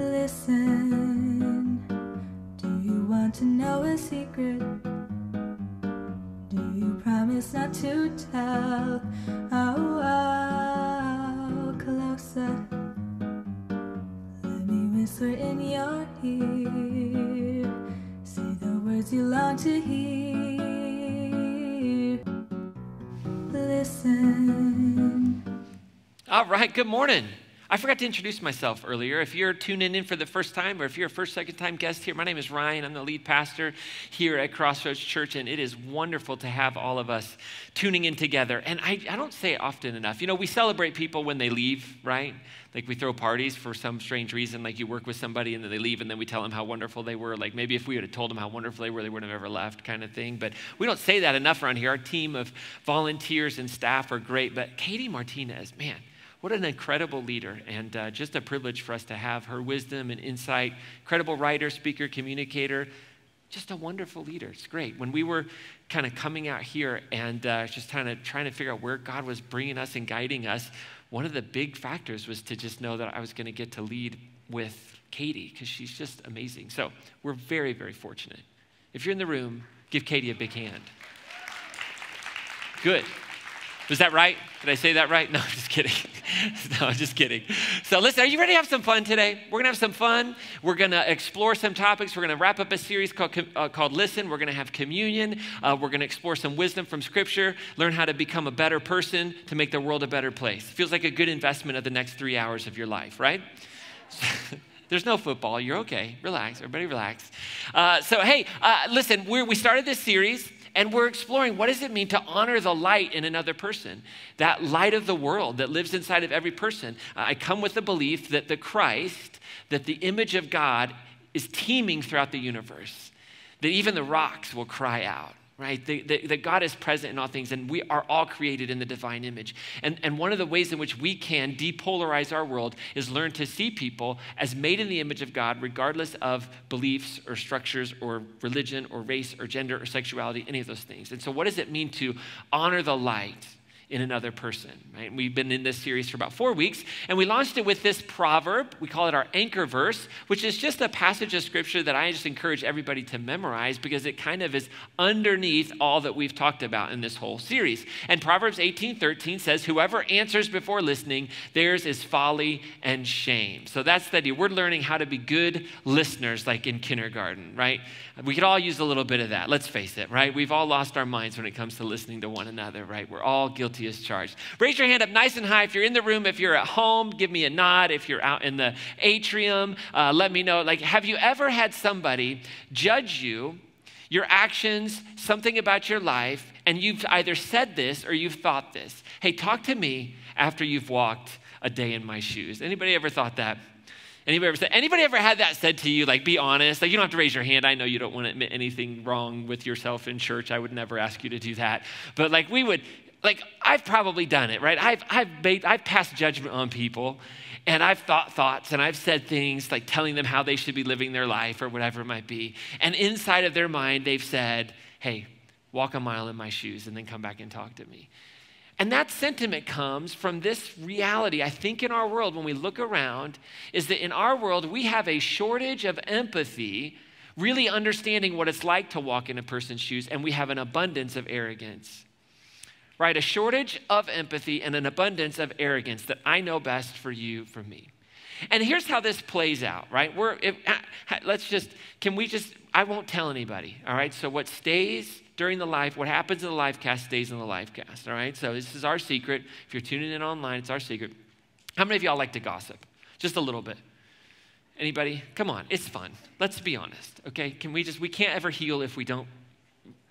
Listen, do you want to know a secret? Do you promise not to tell? Oh, oh closer. Let me whisper in your ear. Say the words you long to hear. Listen. All right, good morning. I forgot to introduce myself earlier. If you're tuning in for the first time or if you're a first, second time guest here, my name is Ryan. I'm the lead pastor here at Crossroads Church, and it is wonderful to have all of us tuning in together. And I, I don't say it often enough. You know, we celebrate people when they leave, right? Like we throw parties for some strange reason, like you work with somebody and then they leave and then we tell them how wonderful they were. Like maybe if we would have told them how wonderful they were, they wouldn't have ever left, kind of thing. But we don't say that enough around here. Our team of volunteers and staff are great. But Katie Martinez, man, what an incredible leader, and uh, just a privilege for us to have her wisdom and insight. Incredible writer, speaker, communicator, just a wonderful leader. It's great. When we were kind of coming out here and uh, just kind of trying to figure out where God was bringing us and guiding us, one of the big factors was to just know that I was going to get to lead with Katie because she's just amazing. So we're very, very fortunate. If you're in the room, give Katie a big hand. Good. Was that right? Did I say that right? No, I'm just kidding. no, I'm just kidding. So, listen, are you ready to have some fun today? We're going to have some fun. We're going to explore some topics. We're going to wrap up a series called, uh, called Listen. We're going to have communion. Uh, we're going to explore some wisdom from Scripture, learn how to become a better person to make the world a better place. Feels like a good investment of the next three hours of your life, right? There's no football. You're okay. Relax. Everybody relax. Uh, so, hey, uh, listen, we started this series and we're exploring what does it mean to honor the light in another person? That light of the world that lives inside of every person. I come with the belief that the Christ, that the image of God is teeming throughout the universe, that even the rocks will cry out right? That, God is present in all things, and we are all created in the divine image. And, and one of the ways in which we can depolarize our world is learn to see people as made in the image of God, regardless of beliefs or structures or religion or race or gender or sexuality, any of those things. And so, what does it mean to honor the light? In another person. Right? We've been in this series for about four weeks, and we launched it with this proverb. We call it our anchor verse, which is just a passage of scripture that I just encourage everybody to memorize because it kind of is underneath all that we've talked about in this whole series. And Proverbs 18 13 says, Whoever answers before listening, theirs is folly and shame. So that's the idea. We're learning how to be good listeners, like in kindergarten, right? We could all use a little bit of that. Let's face it, right? We've all lost our minds when it comes to listening to one another, right? We're all guilty as charged. Raise your hand up nice and high if you're in the room. If you're at home, give me a nod. If you're out in the atrium, uh, let me know. Like, have you ever had somebody judge you? your actions, something about your life, and you've either said this or you've thought this. Hey, talk to me after you've walked a day in my shoes. Anybody ever thought that? Anybody ever said, anybody ever had that said to you? Like, be honest. Like, you don't have to raise your hand. I know you don't want to admit anything wrong with yourself in church. I would never ask you to do that. But like, we would, like I've probably done it, right? I've, I've, made, I've passed judgment on people and I've thought thoughts and I've said things like telling them how they should be living their life or whatever it might be. And inside of their mind, they've said, hey, walk a mile in my shoes and then come back and talk to me. And that sentiment comes from this reality, I think, in our world, when we look around, is that in our world, we have a shortage of empathy, really understanding what it's like to walk in a person's shoes, and we have an abundance of arrogance right? A shortage of empathy and an abundance of arrogance that I know best for you, for me. And here's how this plays out, right? We're, if, let's just, can we just, I won't tell anybody, all right? So what stays during the life, what happens in the live cast stays in the live cast, all right? So this is our secret. If you're tuning in online, it's our secret. How many of y'all like to gossip? Just a little bit. Anybody? Come on, it's fun. Let's be honest, okay? Can we just, we can't ever heal if we don't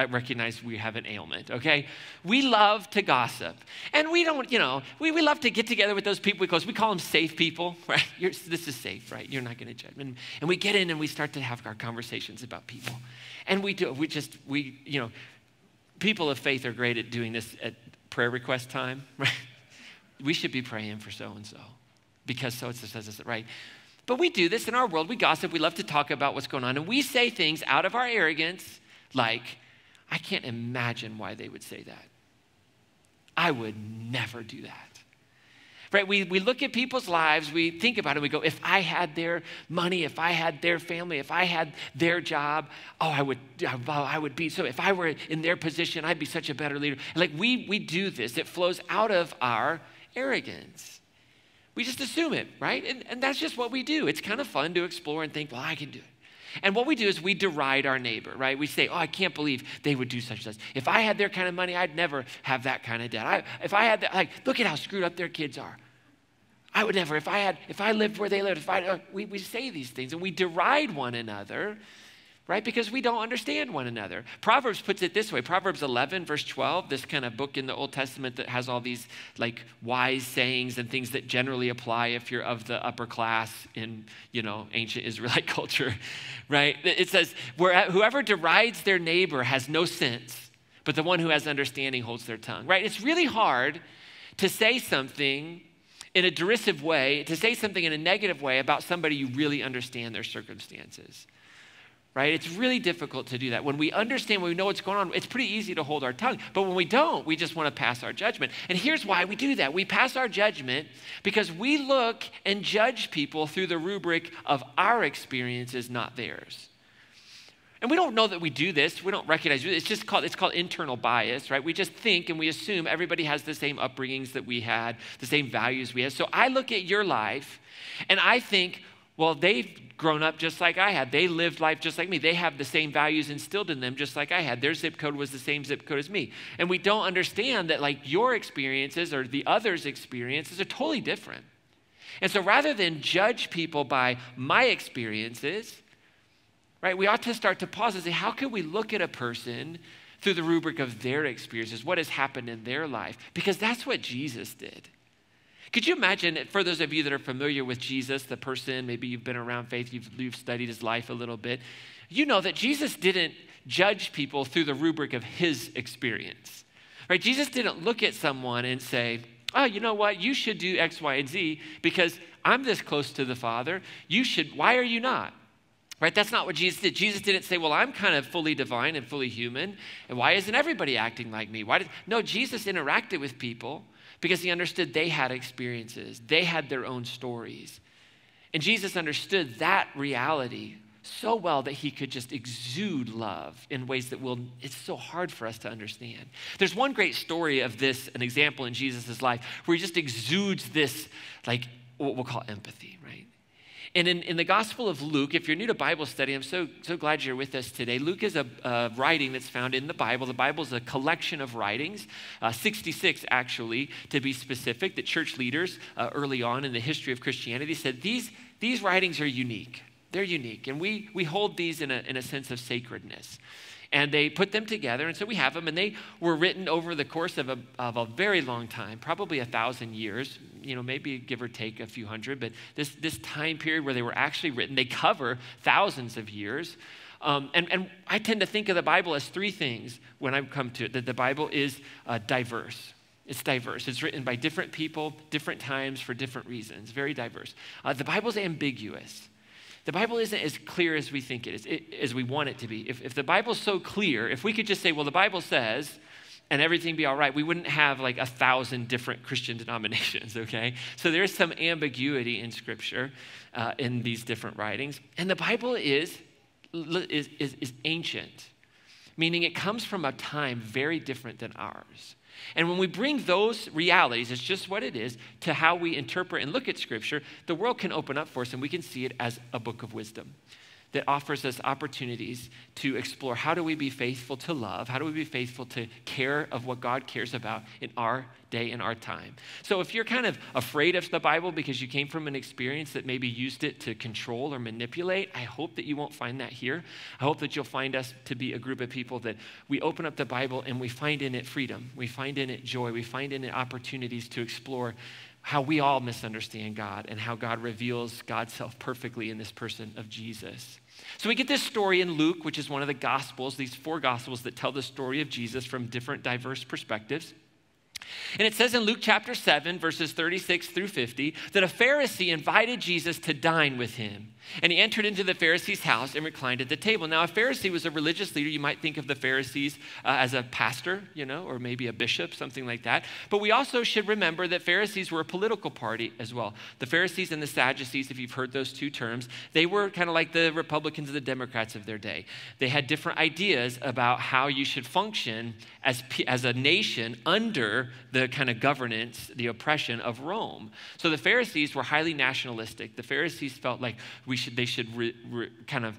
recognize we have an ailment, okay? We love to gossip. And we don't, you know, we, we love to get together with those people because we call them safe people, right? You're, this is safe, right? You're not going to judge. And, and we get in and we start to have our conversations about people. And we do, we just, we, you know, people of faith are great at doing this at prayer request time, right? We should be praying for so and so because so and so says this, right? But we do this in our world. We gossip. We love to talk about what's going on. And we say things out of our arrogance like, I can't imagine why they would say that. I would never do that. right? We, we look at people's lives, we think about it, we go, if I had their money, if I had their family, if I had their job, oh, I would, I would be, so if I were in their position, I'd be such a better leader. Like we, we do this, it flows out of our arrogance. We just assume it, right? And, and that's just what we do. It's kind of fun to explore and think, well, I can do it. And what we do is we deride our neighbor, right? We say, oh, I can't believe they would do such and such. If I had their kind of money, I'd never have that kind of debt. I, if I had that, like, look at how screwed up their kids are. I would never, if I had, if I lived where they lived, if I, uh, we, we say these things and we deride one another right? Because we don't understand one another. Proverbs puts it this way Proverbs 11, verse 12, this kind of book in the Old Testament that has all these like wise sayings and things that generally apply if you're of the upper class in, you know, ancient Israelite culture, right? It says, whoever derides their neighbor has no sense, but the one who has understanding holds their tongue, right? It's really hard to say something in a derisive way, to say something in a negative way about somebody you really understand their circumstances right? It's really difficult to do that. When we understand, when we know what's going on, it's pretty easy to hold our tongue. But when we don't, we just want to pass our judgment. And here's why we do that we pass our judgment because we look and judge people through the rubric of our experiences, not theirs. And we don't know that we do this. We don't recognize it. It's just called it's called internal bias, right? We just think and we assume everybody has the same upbringings that we had, the same values we had. So I look at your life and I think, well, they've grown up just like I had. They lived life just like me. They have the same values instilled in them just like I had. Their zip code was the same zip code as me. And we don't understand that, like, your experiences or the other's experiences are totally different. And so rather than judge people by my experiences, right, we ought to start to pause and say, how can we look at a person through the rubric of their experiences, what has happened in their life? Because that's what Jesus did. Could you imagine, for those of you that are familiar with Jesus, the person, maybe you've been around faith, you've, you've studied his life a little bit, you know that Jesus didn't judge people through the rubric of his experience. Right? Jesus didn't look at someone and say, oh, you know what? You should do X, Y, and Z because I'm this close to the Father. You should, why are you not? Right? That's not what Jesus did. Jesus didn't say, Well, I'm kind of fully divine and fully human. And why isn't everybody acting like me? Why did no, Jesus interacted with people because he understood they had experiences, they had their own stories. And Jesus understood that reality so well that he could just exude love in ways that will it's so hard for us to understand. There's one great story of this, an example in Jesus' life, where he just exudes this like what we'll call empathy, right? And in, in the Gospel of Luke, if you're new to Bible study, I'm so, so glad you're with us today. Luke is a, a writing that's found in the Bible. The Bible is a collection of writings, uh, 66 actually, to be specific, that church leaders uh, early on in the history of Christianity said these, these writings are unique. They're unique. And we, we hold these in a, in a sense of sacredness and they put them together. And so we have them, and they were written over the course of a, of a very long time, probably a thousand years, you know, maybe give or take a few hundred, but this, this time period where they were actually written, they cover thousands of years. Um, and, and I tend to think of the Bible as three things when I come to it that the Bible is uh, diverse. It's diverse. It's written by different people, different times, for different reasons. Very diverse. Uh, the Bible's ambiguous. The Bible isn't as clear as we think it is, it, as we want it to be. If, if the Bible's so clear, if we could just say, well, the Bible says, and everything be all right, we wouldn't have like a thousand different Christian denominations, okay? So there's some ambiguity in Scripture uh, in these different writings. And the Bible is, is, is, is ancient, meaning it comes from a time very different than ours. And when we bring those realities, it's just what it is, to how we interpret and look at Scripture, the world can open up for us and we can see it as a book of wisdom that offers us opportunities to explore how do we be faithful to love? How do we be faithful to care of what God cares about in our day and our time? So if you're kind of afraid of the Bible because you came from an experience that maybe used it to control or manipulate, I hope that you won't find that here. I hope that you'll find us to be a group of people that we open up the Bible and we find in it freedom. We find in it joy. We find in it opportunities to explore how we all misunderstand God and how God reveals God's self perfectly in this person of Jesus. So we get this story in Luke, which is one of the Gospels, these four Gospels that tell the story of Jesus from different, diverse perspectives. And it says in Luke chapter 7, verses 36 through 50, that a Pharisee invited Jesus to dine with him. And he entered into the Pharisee's house and reclined at the table. Now, a Pharisee was a religious leader. You might think of the Pharisees uh, as a pastor, you know, or maybe a bishop, something like that. But we also should remember that Pharisees were a political party as well. The Pharisees and the Sadducees, if you've heard those two terms, they were kind of like the Republicans and the Democrats of their day. They had different ideas about how you should function as, as a nation under the kind of governance, the oppression of Rome. So the Pharisees were highly nationalistic. The Pharisees felt like we should, they should re, re, kind of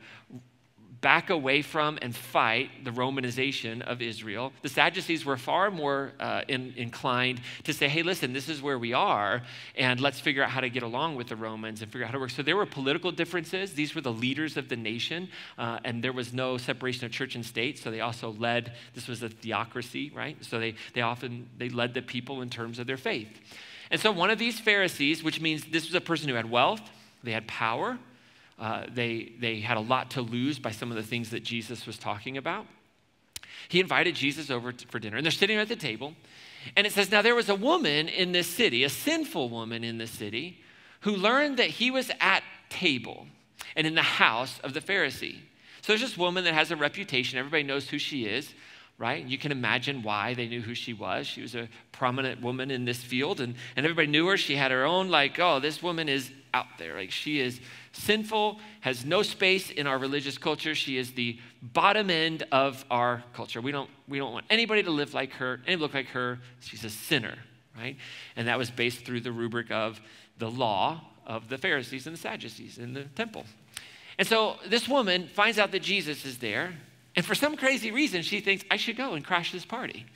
back away from and fight the Romanization of Israel. The Sadducees were far more uh, in, inclined to say, hey, listen, this is where we are, and let's figure out how to get along with the Romans and figure out how to work. So there were political differences. These were the leaders of the nation, uh, and there was no separation of church and state, so they also led, this was a theocracy, right? So they, they often, they led the people in terms of their faith. And so one of these Pharisees, which means this was a person who had wealth, they had power, uh, they, they had a lot to lose by some of the things that Jesus was talking about. He invited Jesus over to, for dinner, and they're sitting at the table. And it says, Now there was a woman in this city, a sinful woman in the city, who learned that he was at table and in the house of the Pharisee. So there's this woman that has a reputation. Everybody knows who she is, right? You can imagine why they knew who she was. She was a prominent woman in this field, and, and everybody knew her. She had her own, like, oh, this woman is out there. Like, she is sinful, has no space in our religious culture. She is the bottom end of our culture. We don't, we don't want anybody to live like her, anybody look like her. She's a sinner, right? And that was based through the rubric of the law of the Pharisees and the Sadducees in the temple. And so this woman finds out that Jesus is there, and for some crazy reason, she thinks, I should go and crash this party.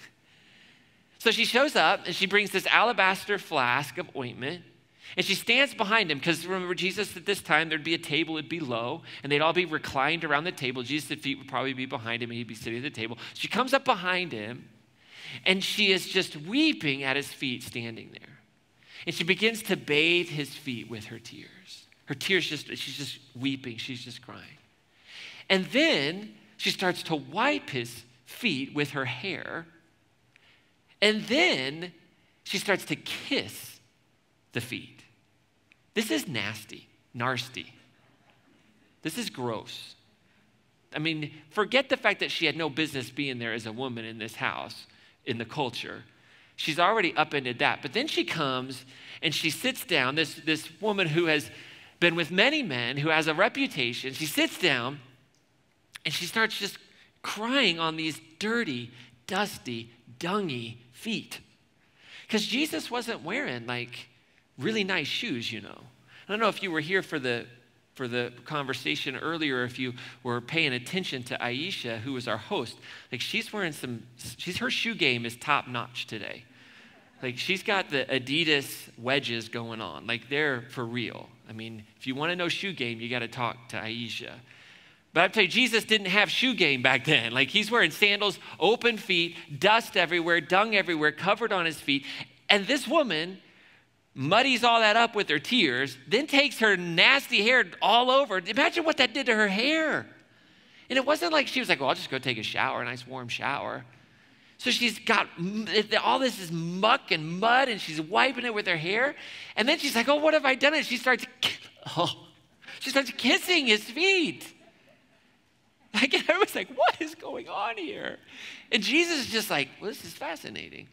So she shows up and she brings this alabaster flask of ointment and she stands behind him because remember, Jesus at this time, there'd be a table, it'd be low, and they'd all be reclined around the table. Jesus' feet would probably be behind him, and he'd be sitting at the table. She comes up behind him, and she is just weeping at his feet, standing there. And she begins to bathe his feet with her tears. Her tears just, she's just weeping, she's just crying. And then she starts to wipe his feet with her hair. And then she starts to kiss the feet. This is nasty, nasty. This is gross. I mean, forget the fact that she had no business being there as a woman in this house, in the culture. She's already upended that. But then she comes and she sits down, this, this woman who has been with many men, who has a reputation. She sits down and she starts just crying on these dirty, dusty, dungy feet. Because Jesus wasn't wearing like really nice shoes, you know. I don't know if you were here for the for the conversation earlier if you were paying attention to Aisha who was our host. Like she's wearing some she's her shoe game is top notch today. Like she's got the Adidas wedges going on. Like they're for real. I mean if you want to know shoe game you got to talk to Aisha but I tell you, Jesus didn't have shoe game back then. Like he's wearing sandals, open feet, dust everywhere, dung everywhere, covered on his feet. And this woman muddies all that up with her tears, then takes her nasty hair all over. Imagine what that did to her hair. And it wasn't like she was like, well, I'll just go take a shower, a nice warm shower. So she's got all this is muck and mud, and she's wiping it with her hair. And then she's like, oh, what have I done? And she starts, oh, she starts kissing his feet. Like, everyone's like, what is going on here? And Jesus is just like, well, this is fascinating.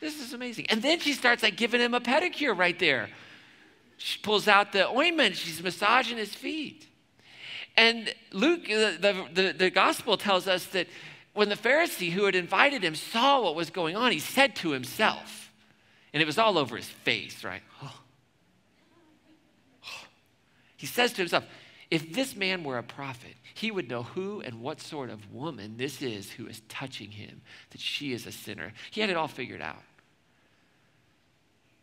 This is amazing. And then she starts like giving him a pedicure right there. She pulls out the ointment, she's massaging his feet. And Luke, the, the, the, gospel tells us that when the Pharisee who had invited him saw what was going on, he said to himself, and it was all over his face, right? Oh. He says to himself, if this man were a prophet, he would know who and what sort of woman this is who is touching him, that she is a sinner. He had it all figured out.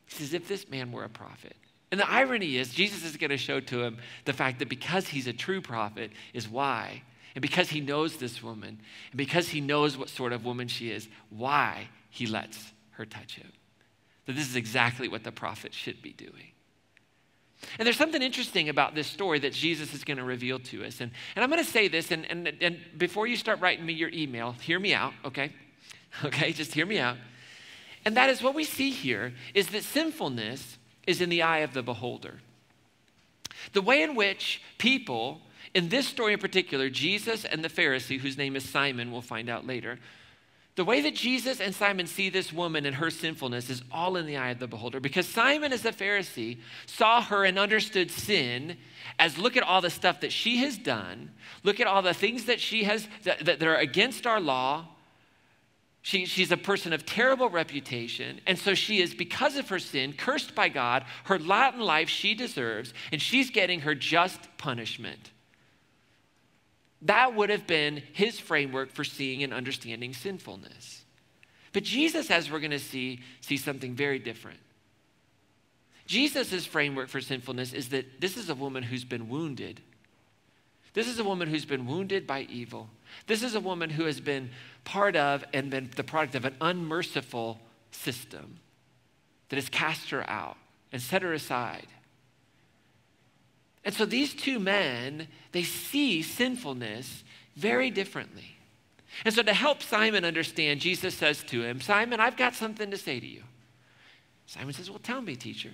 He says, if this man were a prophet. And the irony is, Jesus is going to show to him the fact that because he's a true prophet is why. And because he knows this woman, and because he knows what sort of woman she is, why he lets her touch him. That this is exactly what the prophet should be doing. And there's something interesting about this story that Jesus is going to reveal to us. And, and I'm going to say this, and, and, and before you start writing me your email, hear me out, okay? Okay, just hear me out. And that is what we see here is that sinfulness is in the eye of the beholder. The way in which people, in this story in particular, Jesus and the Pharisee, whose name is Simon, we'll find out later, the way that Jesus and Simon see this woman and her sinfulness is all in the eye of the beholder because Simon, as a Pharisee, saw her and understood sin as look at all the stuff that she has done, look at all the things that she has that, that are against our law. She, she's a person of terrible reputation, and so she is, because of her sin, cursed by God. Her lot in life she deserves, and she's getting her just punishment. That would have been his framework for seeing and understanding sinfulness. But Jesus, as we're going to see, sees something very different. Jesus' framework for sinfulness is that this is a woman who's been wounded. This is a woman who's been wounded by evil. This is a woman who has been part of and been the product of an unmerciful system that has cast her out and set her aside. And so these two men, they see sinfulness very differently. And so to help Simon understand, Jesus says to him, Simon, I've got something to say to you. Simon says, Well, tell me, teacher.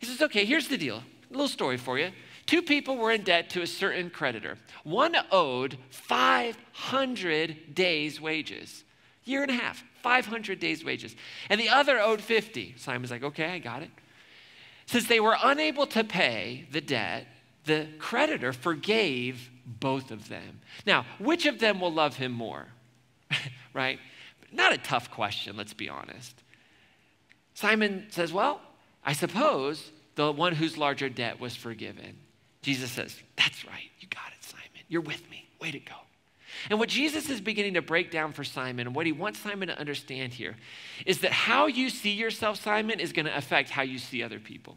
He says, Okay, here's the deal. A little story for you. Two people were in debt to a certain creditor. One owed 500 days' wages, year and a half, 500 days' wages. And the other owed 50. Simon's like, Okay, I got it. Since they were unable to pay the debt, the creditor forgave both of them. Now, which of them will love him more? right? Not a tough question, let's be honest. Simon says, Well, I suppose the one whose larger debt was forgiven. Jesus says, That's right. You got it, Simon. You're with me. Way to go. And what Jesus is beginning to break down for Simon, and what he wants Simon to understand here, is that how you see yourself, Simon, is going to affect how you see other people.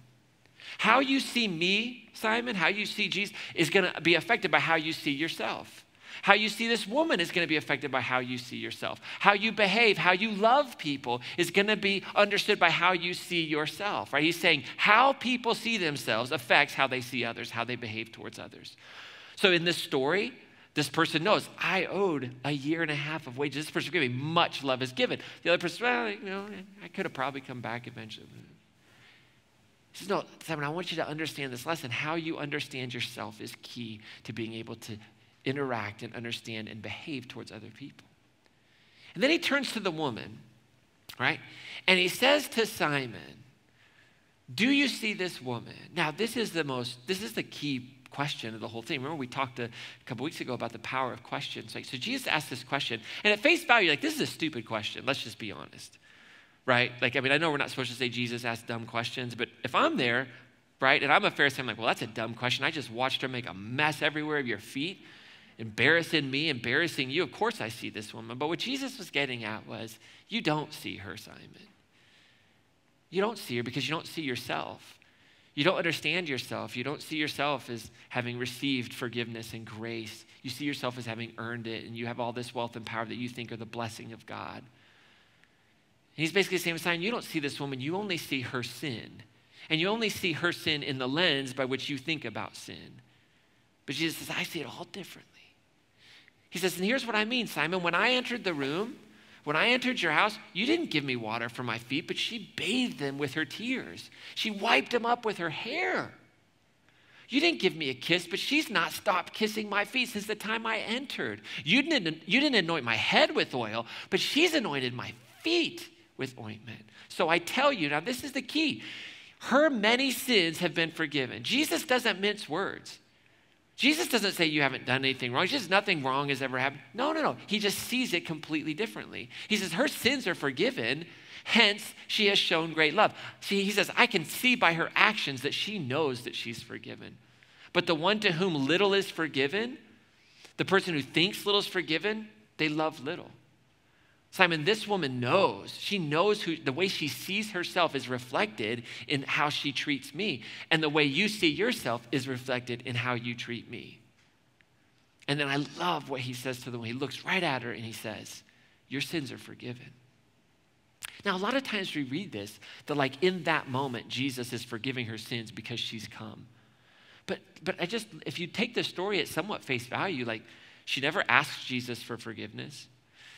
How you see me, Simon, how you see Jesus, is going to be affected by how you see yourself. How you see this woman is going to be affected by how you see yourself. How you behave, how you love people is going to be understood by how you see yourself, right? He's saying how people see themselves affects how they see others, how they behave towards others. So in this story, this person knows I owed a year and a half of wages. This person gave me much love is given. The other person, well, you know, I could have probably come back eventually. He says, No, Simon, I want you to understand this lesson. How you understand yourself is key to being able to interact and understand and behave towards other people. And then he turns to the woman, right? And he says to Simon, Do you see this woman? Now, this is the most, this is the key question of the whole thing. Remember, we talked a, couple weeks ago about the power of questions. Like, so Jesus asked this question, and at face value, like, this is a stupid question. Let's just be honest, right? Like, I mean, I know we're not supposed to say Jesus asked dumb questions, but if I'm there, right, and I'm a Pharisee, I'm like, well, that's a dumb question. I just watched her make a mess everywhere of your feet, embarrassing me, embarrassing you. Of course, I see this woman. But what Jesus was getting at was, you don't see her, Simon. You don't see her because you don't see yourself. You don't understand yourself. You don't see yourself as having received forgiveness and grace. You see yourself as having earned it, and you have all this wealth and power that you think are the blessing of God. And he's basically saying, Simon, you don't see this woman, you only see her sin. And you only see her sin in the lens by which you think about sin. But Jesus says, I see it all differently. He says, and here's what I mean, Simon. When I entered the room, when I entered your house, you didn't give me water for my feet, but she bathed them with her tears. She wiped them up with her hair. You didn't give me a kiss, but she's not stopped kissing my feet since the time I entered. You didn't, you didn't anoint my head with oil, but she's anointed my feet with ointment. So I tell you, now this is the key. Her many sins have been forgiven. Jesus doesn't mince words. Jesus doesn't say you haven't done anything wrong. He says nothing wrong has ever happened. No, no, no. He just sees it completely differently. He says her sins are forgiven, hence she has shown great love. See, he says, I can see by her actions that she knows that she's forgiven. But the one to whom little is forgiven, the person who thinks little is forgiven, they love little. Simon, this woman knows. She knows who the way she sees herself is reflected in how she treats me. And the way you see yourself is reflected in how you treat me. And then I love what he says to the woman. He looks right at her and he says, Your sins are forgiven. Now, a lot of times we read this that, like, in that moment, Jesus is forgiving her sins because she's come. But, but I just, if you take the story at somewhat face value, like, she never asks Jesus for forgiveness.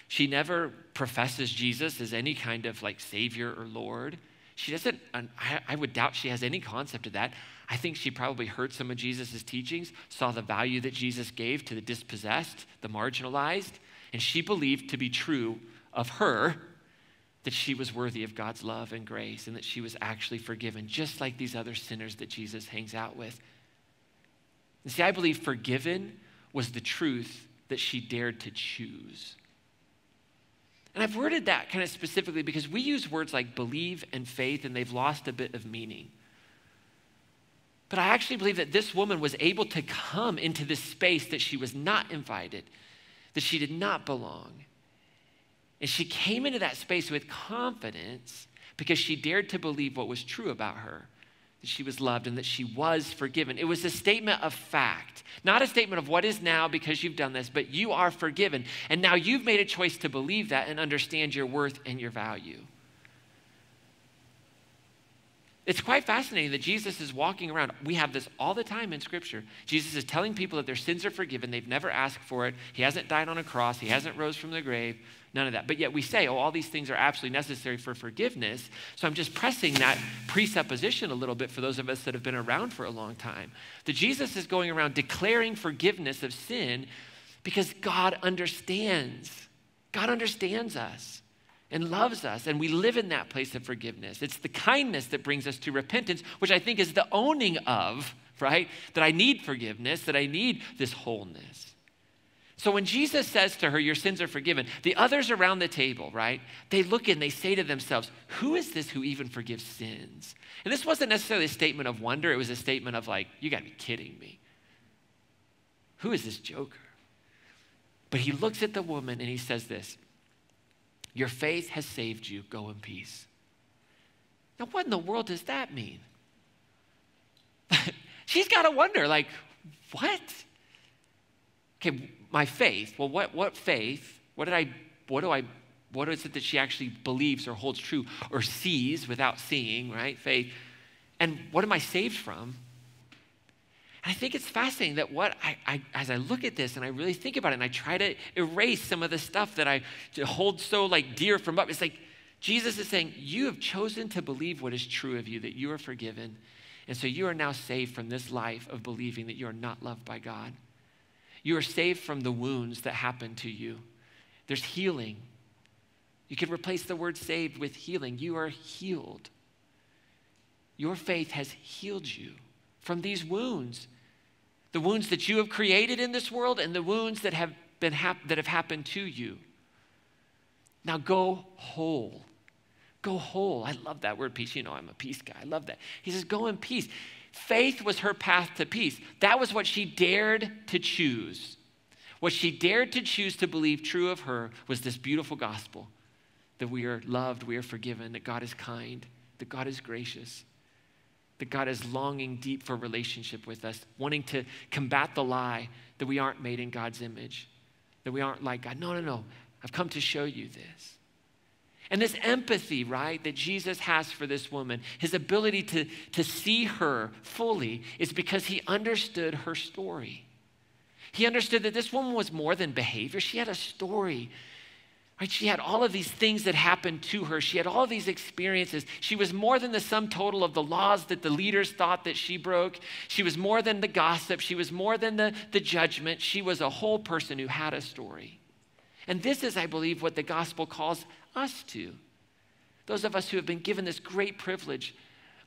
She never professes Jesus as any kind of like savior or Lord. She doesn't, I, would doubt she has any concept of that. I think she probably heard some of Jesus' teachings, saw the value that Jesus gave to the dispossessed, the marginalized, and she believed to be true of her that she was worthy of God's love and grace and that she was actually forgiven, just like these other sinners that Jesus hangs out with. And see, I believe forgiven was the truth that she dared to choose. And I've worded that kind of specifically because we use words like believe and faith, and they've lost a bit of meaning. But I actually believe that this woman was able to come into this space that she was not invited, that she did not belong. And she came into that space with confidence because she dared to believe what was true about her that she was loved and that she was forgiven. It was a statement of fact, not a statement of what is now because you've done this, but you are forgiven. And now you've made a choice to believe that and understand your worth and your value. It's quite fascinating that Jesus is walking around. We have this all the time in Scripture. Jesus is telling people that their sins are forgiven. They've never asked for it. He hasn't died on a cross. He hasn't rose from the grave. None of that. But yet we say, oh, all these things are absolutely necessary for forgiveness. So I'm just pressing that presupposition a little bit for those of us that have been around for a long time. That Jesus is going around declaring forgiveness of sin because God understands. God understands us and loves us, and we live in that place of forgiveness. It's the kindness that brings us to repentance, which I think is the owning of, right? That I need forgiveness, that I need this wholeness. So when Jesus says to her, Your sins are forgiven, the others around the table, right? They look and they say to themselves, Who is this who even forgives sins? And this wasn't necessarily a statement of wonder, it was a statement of like, You gotta be kidding me. Who is this joker? But he looks at the woman and he says this your faith has saved you. Go in peace. Now, what in the world does that mean? She's got to wonder, like, what? Okay, my faith. Well, what, what faith? What did I, what do I, what is it that she actually believes or holds true or sees without seeing, right? Faith. And what am I saved from? And I think it's fascinating that what I, I, as I look at this and I really think about it and I try to erase some of the stuff that I hold so like dear from up, it's like Jesus is saying, You have chosen to believe what is true of you, that you are forgiven. And so you are now saved from this life of believing that you are not loved by God. You are saved from the wounds that happened to you. There's healing. You could replace the word saved with healing. You are healed. Your faith has healed you from these wounds the wounds that you have created in this world and the wounds that have, been hap- that have happened to you. Now go whole. Go whole. I love that word peace. You know, I'm a peace guy. I love that. He says, go in peace. Faith was her path to peace. That was what she dared to choose. What she dared to choose to believe true of her was this beautiful gospel that we are loved, we are forgiven, that God is kind, that God is gracious that God is longing deep for relationship with us, wanting to combat the lie that we aren't made in God's image, that we aren't like God. No, no, no. I've come to show you this. And this empathy, right, that Jesus has for this woman, his ability to, to see her fully, is because he understood her story. He understood that this woman was more than behavior, she had a story Right? She had all of these things that happened to her. She had all these experiences. She was more than the sum total of the laws that the leaders thought that she broke. She was more than the gossip. She was more than the, the judgment. She was a whole person who had a story. And this is, I believe, what the gospel calls us to. Those of us who have been given this great privilege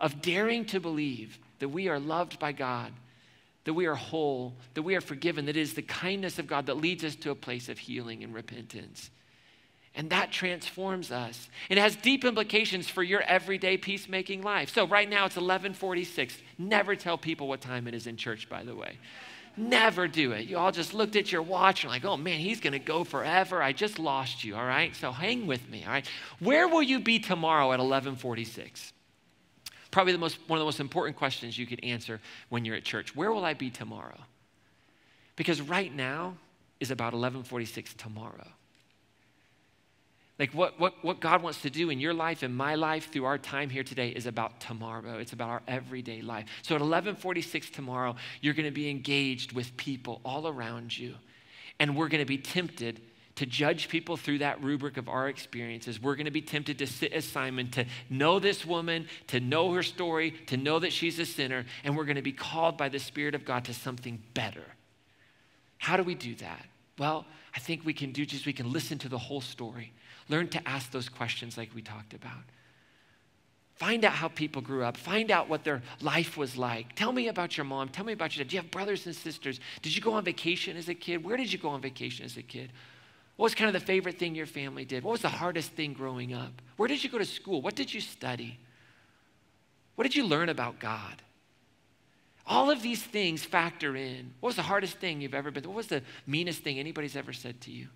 of daring to believe that we are loved by God, that we are whole, that we are forgiven, that it is the kindness of God that leads us to a place of healing and repentance. And that transforms us. It has deep implications for your everyday peacemaking life. So right now it's 1146. Never tell people what time it is in church, by the way. Never do it. You all just looked at your watch and like, oh man, he's going to go forever. I just lost you, all right? So hang with me, all right? Where will you be tomorrow at 1146? Probably the most, one of the most important questions you could answer when you're at church. Where will I be tomorrow? Because right now is about 1146 tomorrow. Like what, what, what God wants to do in your life and my life through our time here today is about tomorrow. It's about our everyday life. So at 1146 tomorrow, you're going to be engaged with people all around you. And we're going to be tempted to judge people through that rubric of our experiences. We're going to be tempted to sit as Simon, to know this woman, to know her story, to know that she's a sinner, and we're going to be called by the Spirit of God to something better. How do we do that? Well, I think we can do just we can listen to the whole story, learn to ask those questions like we talked about. Find out how people grew up. Find out what their life was like. Tell me about your mom. Tell me about your dad. Do you have brothers and sisters? Did you go on vacation as a kid? Where did you go on vacation as a kid? What was kind of the favorite thing your family did? What was the hardest thing growing up? Where did you go to school? What did you study? What did you learn about God? All of these things factor in. What was the hardest thing you've ever been? What was the meanest thing anybody's ever said to you?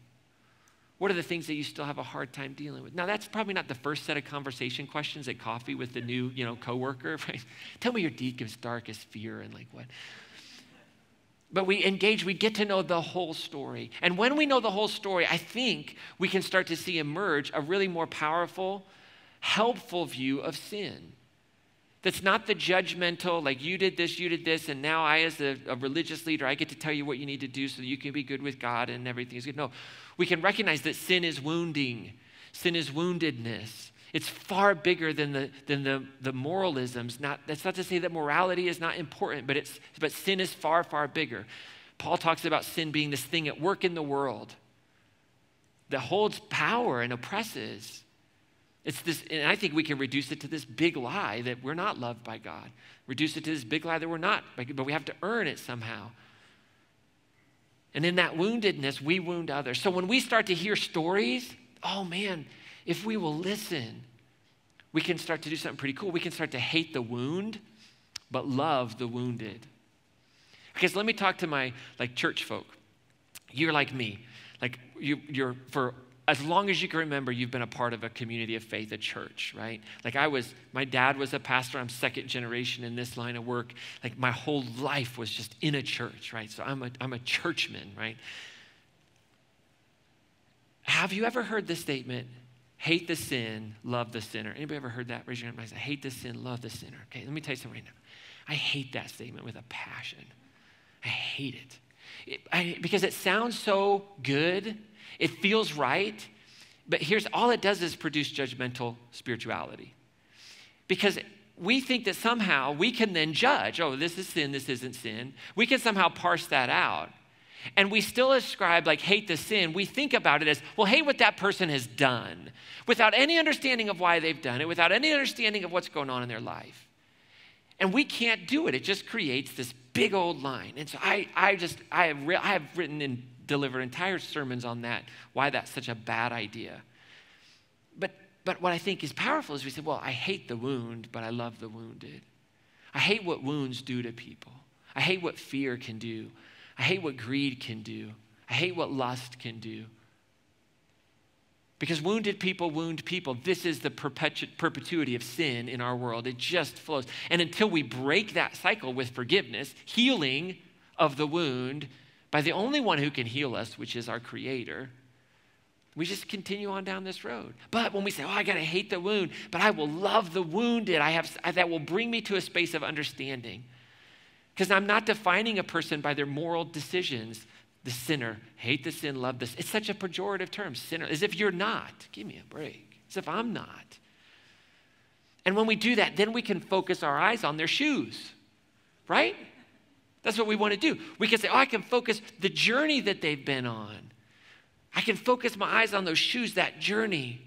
What are the things that you still have a hard time dealing with? Now, that's probably not the first set of conversation questions at coffee with the new, you know, coworker. Right? Tell me your deepest, darkest fear and like what. But we engage, we get to know the whole story. And when we know the whole story, I think we can start to see emerge a really more powerful, helpful view of sin. That's not the judgmental, like you did this, you did this, and now I, as a, a, religious leader, I get to tell you what you need to do so that you can be good with God and everything is good. No, we can recognize that sin is wounding, sin is woundedness. It's far bigger than the, than the, the moralisms. Not, that's not to say that morality is not important, but, it's, but sin is far, far bigger. Paul talks about sin being this thing at work in the world that holds power and oppresses. It's this, and I think we can reduce it to this big lie that we're not loved by God. Reduce it to this big lie that we're not, but we have to earn it somehow. And in that woundedness, we wound others. So when we start to hear stories, oh man, if we will listen, we can start to do something pretty cool. We can start to hate the wound, but love the wounded. Because let me talk to my like church folk. You're like me. Like you, you're for as long as you can remember, you've been a part of a community of faith, a church, right? Like I was, my dad was a pastor. I'm second generation in this line of work. Like my whole life was just in a church, right? So I'm a, I'm a churchman, right? Have you ever heard this statement? Hate the sin, love the sinner. Anybody ever heard that? Raise your hand. I hate the sin, love the sinner. Okay, let me tell you something right now. I hate that statement with a passion. I hate it. it I, because it sounds so good, it feels right, but here's all it does is produce judgmental spirituality. Because we think that somehow we can then judge oh, this is sin, this isn't sin. We can somehow parse that out and we still ascribe like hate the sin, we think about it as, well, hate what that person has done without any understanding of why they've done it, without any understanding of what's going on in their life. And we can't do it. It just creates this big old line. And so I, I just, I have, re- I have written and delivered entire sermons on that, why that's such a bad idea. But, but what I think is powerful is we say, well, I hate the wound, but I love the wounded. I hate what wounds do to people. I hate what fear can do. I hate what greed can do. I hate what lust can do. Because wounded people wound people. This is the perpetu- perpetuity of sin in our world. It just flows. And until we break that cycle with forgiveness, healing of the wound by the only one who can heal us, which is our Creator, we just continue on down this road. But when we say, oh, I got to hate the wound, but I will love the wounded, I have, that will bring me to a space of understanding. Because I'm not defining a person by their moral decisions. The sinner, hate the sin, love this. It's such a pejorative term, sinner, as if you're not. Give me a break. As if I'm not. And when we do that, then we can focus our eyes on their shoes, right? That's what we want to do. We can say, oh, I can focus the journey that they've been on. I can focus my eyes on those shoes, that journey.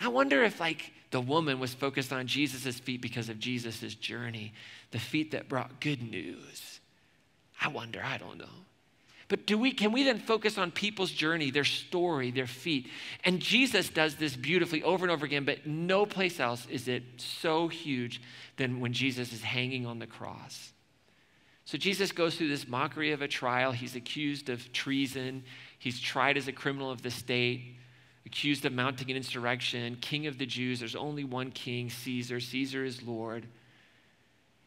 I wonder if, like, the woman was focused on Jesus' feet because of Jesus' journey, the feet that brought good news. I wonder, I don't know. But do we can we then focus on people's journey, their story, their feet? And Jesus does this beautifully over and over again, but no place else is it so huge than when Jesus is hanging on the cross. So Jesus goes through this mockery of a trial. He's accused of treason. He's tried as a criminal of the state accused of mounting an insurrection, king of the Jews. There's only one king, Caesar. Caesar is Lord.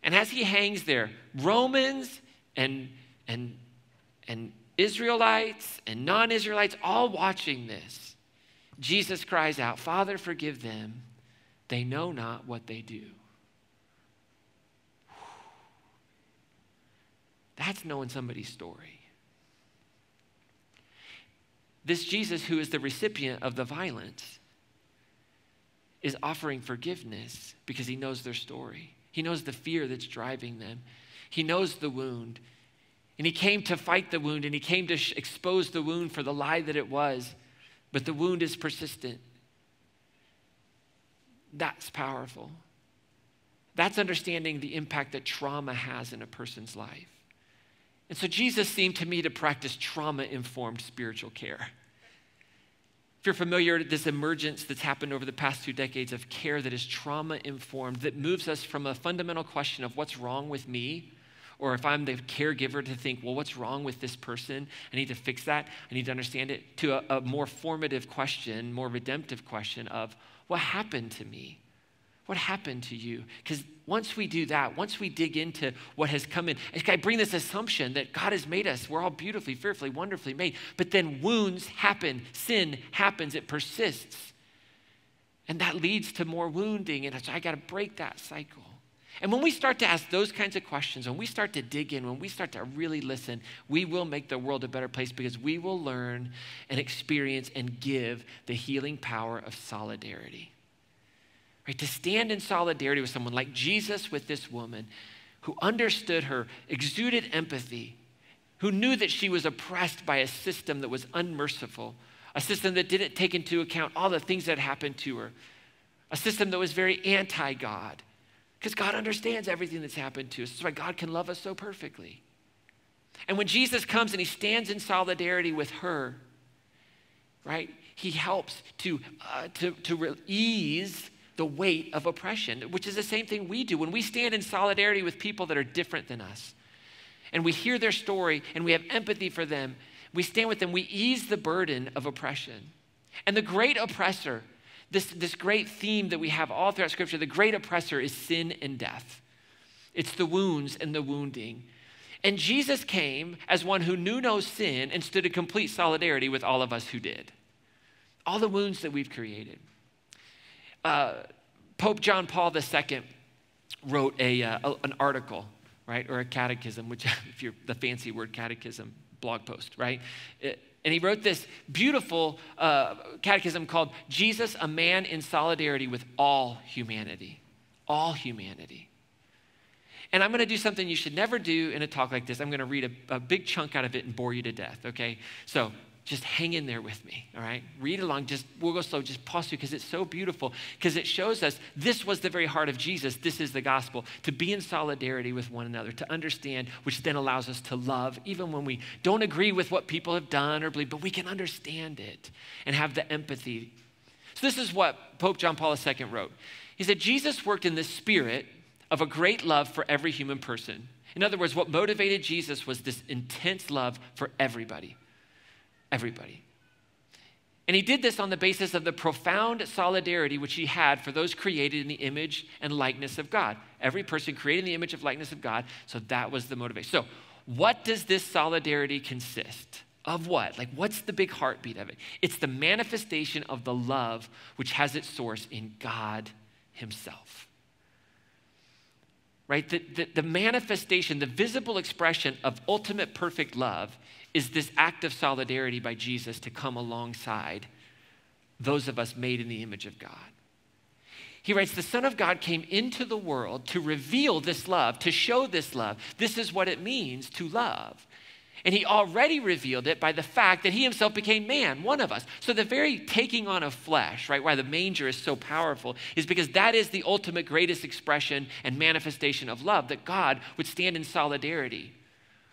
And as he hangs there, Romans and, and, and Israelites and non Israelites all watching this, Jesus cries out, Father, forgive them. They know not what they do. That's knowing somebody's story. This Jesus, who is the recipient of the violence, is offering forgiveness because he knows their story. He knows the fear that's driving them. He knows the wound. And he came to fight the wound and he came to sh- expose the wound for the lie that it was. But the wound is persistent. That's powerful. That's understanding the impact that trauma has in a person's life. And so Jesus seemed to me to practice trauma informed spiritual care. If you're familiar with this emergence that's happened over the past two decades of care that is trauma informed, that moves us from a fundamental question of what's wrong with me, or if I'm the caregiver to think, well, what's wrong with this person? I need to fix that. I need to understand it, to a, a more formative question, more redemptive question of what happened to me? What happened to you? Because once we do that, once we dig into what has come in, I bring this assumption that God has made us. We're all beautifully, fearfully, wonderfully made. But then wounds happen, sin happens, it persists. And that leads to more wounding. And I got to break that cycle. And when we start to ask those kinds of questions, when we start to dig in, when we start to really listen, we will make the world a better place because we will learn and experience and give the healing power of solidarity. Right? To stand in solidarity with someone like Jesus with this woman who understood her, exuded empathy, who knew that she was oppressed by a system that was unmerciful, a system that didn't take into account all the things that happened to her, a system that was very anti God. Because God understands everything that's happened to us. That's why God can love us so perfectly. And when Jesus comes and he stands in solidarity with her, right, he helps to, uh, to, to ease the weight of oppression, which is the same thing we do when we stand in solidarity with people that are different than us. And we hear their story and we have empathy for them. We stand with them, we ease the burden of oppression. And the great oppressor, this, this great theme that we have all throughout Scripture, the great oppressor is sin and death. It's the wounds and the wounding. And Jesus came as one who knew no sin and stood in complete solidarity with all of us who did. All the wounds that we've created. Uh, Pope John Paul II wrote a, uh, an article, right, or a catechism, which, if you're the fancy word catechism, blog post, right? It, and he wrote this beautiful uh, catechism called Jesus, a Man in Solidarity with All Humanity. All humanity. And I'm going to do something you should never do in a talk like this. I'm going to read a, a big chunk out of it and bore you to death, okay? So just hang in there with me, all right? Read along, just we'll go slow, just pause through because it's so beautiful, because it shows us this was the very heart of Jesus. This is the gospel, to be in solidarity with one another, to understand, which then allows us to love, even when we don't agree with what people have done or believe, but we can understand it and have the empathy. So this is what Pope John Paul II wrote. He said, Jesus worked in the spirit of a great love for every human person. In other words, what motivated Jesus was this intense love for everybody everybody. And he did this on the basis of the profound solidarity which he had for those created in the image and likeness of God. Every person created in the image of likeness of God. So that was the motivation. So, what does this solidarity consist? Of what? Like, what's the big heartbeat of it? It's the manifestation of the love which has its source in God Himself. Right? The, the, the manifestation, the visible expression of ultimate perfect love is this act of solidarity by Jesus to come alongside those of us made in the image of God. He writes, The Son of God came into the world to reveal this love, to show this love. This is what it means to love. And he already revealed it by the fact that he himself became man, one of us. So the very taking on of flesh, right, why the manger is so powerful, is because that is the ultimate greatest expression and manifestation of love, that God would stand in solidarity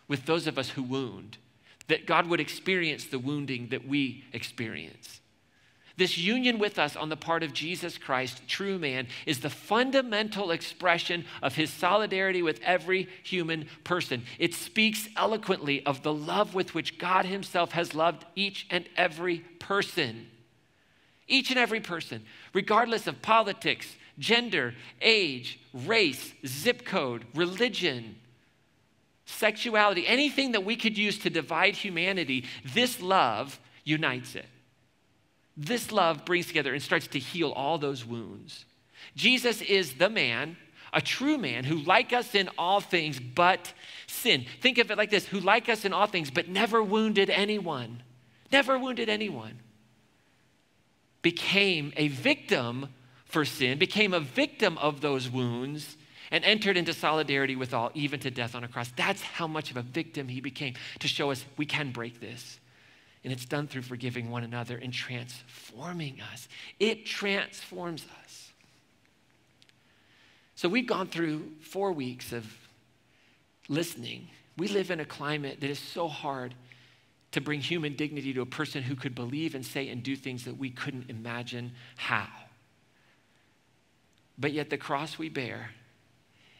with those of us who wound that God would experience the wounding that we experience. This union with us on the part of Jesus Christ, true man, is the fundamental expression of his solidarity with every human person. It speaks eloquently of the love with which God himself has loved each and every person. Each and every person, regardless of politics, gender, age, race, zip code, religion, sexuality, anything that we could use to divide humanity, this love unites it. This love brings together and starts to heal all those wounds. Jesus is the man, a true man, who, like us in all things but sin. Think of it like this who, like us in all things, but never wounded anyone. never wounded anyone, became a victim for sin, became a victim of those wounds, and entered into solidarity with all, even to death on a cross. That's how much of a victim he became to show us we can break this. And it's done through forgiving one another and transforming us. It transforms us. So we've gone through four weeks of listening. We live in a climate that is so hard to bring human dignity to a person who could believe and say and do things that we couldn't imagine how. But yet, the cross we bear,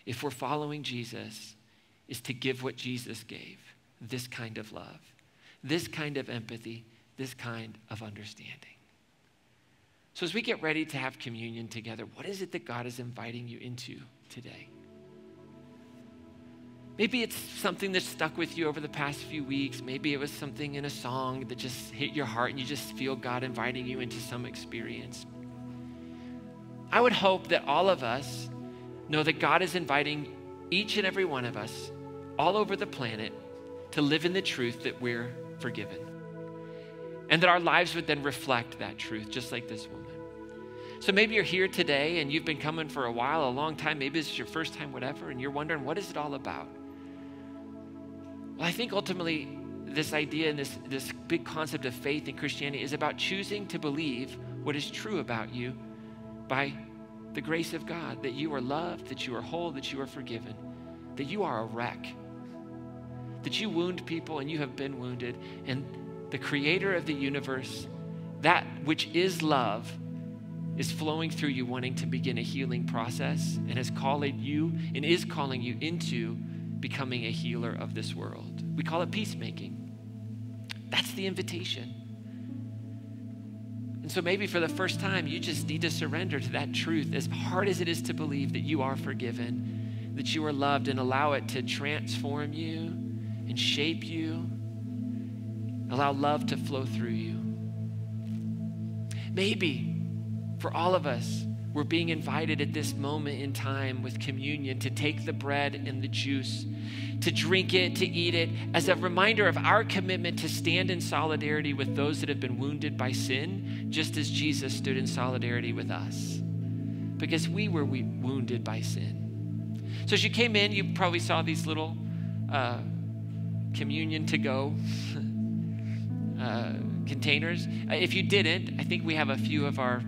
if we're following Jesus, is to give what Jesus gave this kind of love, this kind of empathy, this kind of understanding. So, as we get ready to have communion together, what is it that God is inviting you into today? Maybe it's something that stuck with you over the past few weeks. Maybe it was something in a song that just hit your heart and you just feel God inviting you into some experience. I would hope that all of us know that God is inviting each and every one of us all over the planet to live in the truth that we're forgiven. And that our lives would then reflect that truth, just like this woman. So maybe you're here today and you've been coming for a while, a long time. Maybe this is your first time, whatever, and you're wondering, what is it all about? Well, I think ultimately, this idea and this, this big concept of faith in Christianity is about choosing to believe what is true about you by the grace of God that you are loved, that you are whole, that you are forgiven, that you are a wreck, that you wound people and you have been wounded, and the creator of the universe, that which is love, is flowing through you, wanting to begin a healing process, and has called you and is calling you into becoming a healer of this world. We call it peacemaking. That's the invitation. And so maybe for the first time, you just need to surrender to that truth, as hard as it is to believe that you are forgiven, that you are loved, and allow it to transform you and shape you. Allow love to flow through you. Maybe for all of us, we're being invited at this moment in time with communion to take the bread and the juice, to drink it, to eat it, as a reminder of our commitment to stand in solidarity with those that have been wounded by sin, just as Jesus stood in solidarity with us. Because we were wounded by sin. So as you came in, you probably saw these little uh, communion to go. uh, containers. If you didn't, I think we have a few of our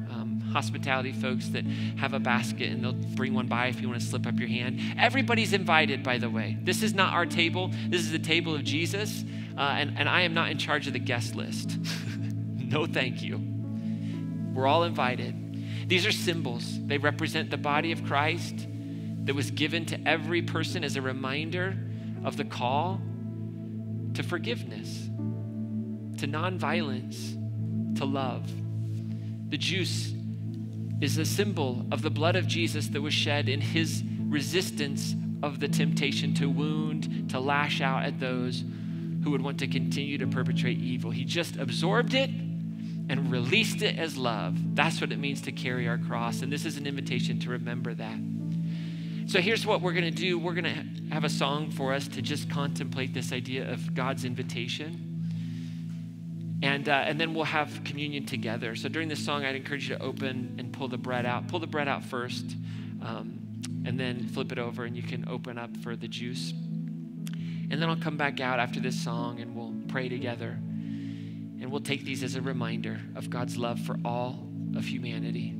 hospitality folks that have a basket and they'll bring one by if you want to slip up your hand. Everybody's invited, by the way. This is not our table, this is the table of Jesus, uh, and, and I am not in charge of the guest list. no, thank you. We're all invited. These are symbols, they represent the body of Christ that was given to every person as a reminder of the call to forgiveness, to nonviolence, to love. The juice is a symbol of the blood of Jesus that was shed in his resistance of the temptation to wound, to lash out at those who would want to continue to perpetrate evil. He just absorbed it and released it as love. That's what it means to carry our cross. And this is an invitation to remember that. So here's what we're going to do we're going to have a song for us to just contemplate this idea of God's invitation. And, uh, and then we'll have communion together. So during this song, I'd encourage you to open and pull the bread out. Pull the bread out first, um, and then flip it over, and you can open up for the juice. And then I'll come back out after this song, and we'll pray together. And we'll take these as a reminder of God's love for all of humanity.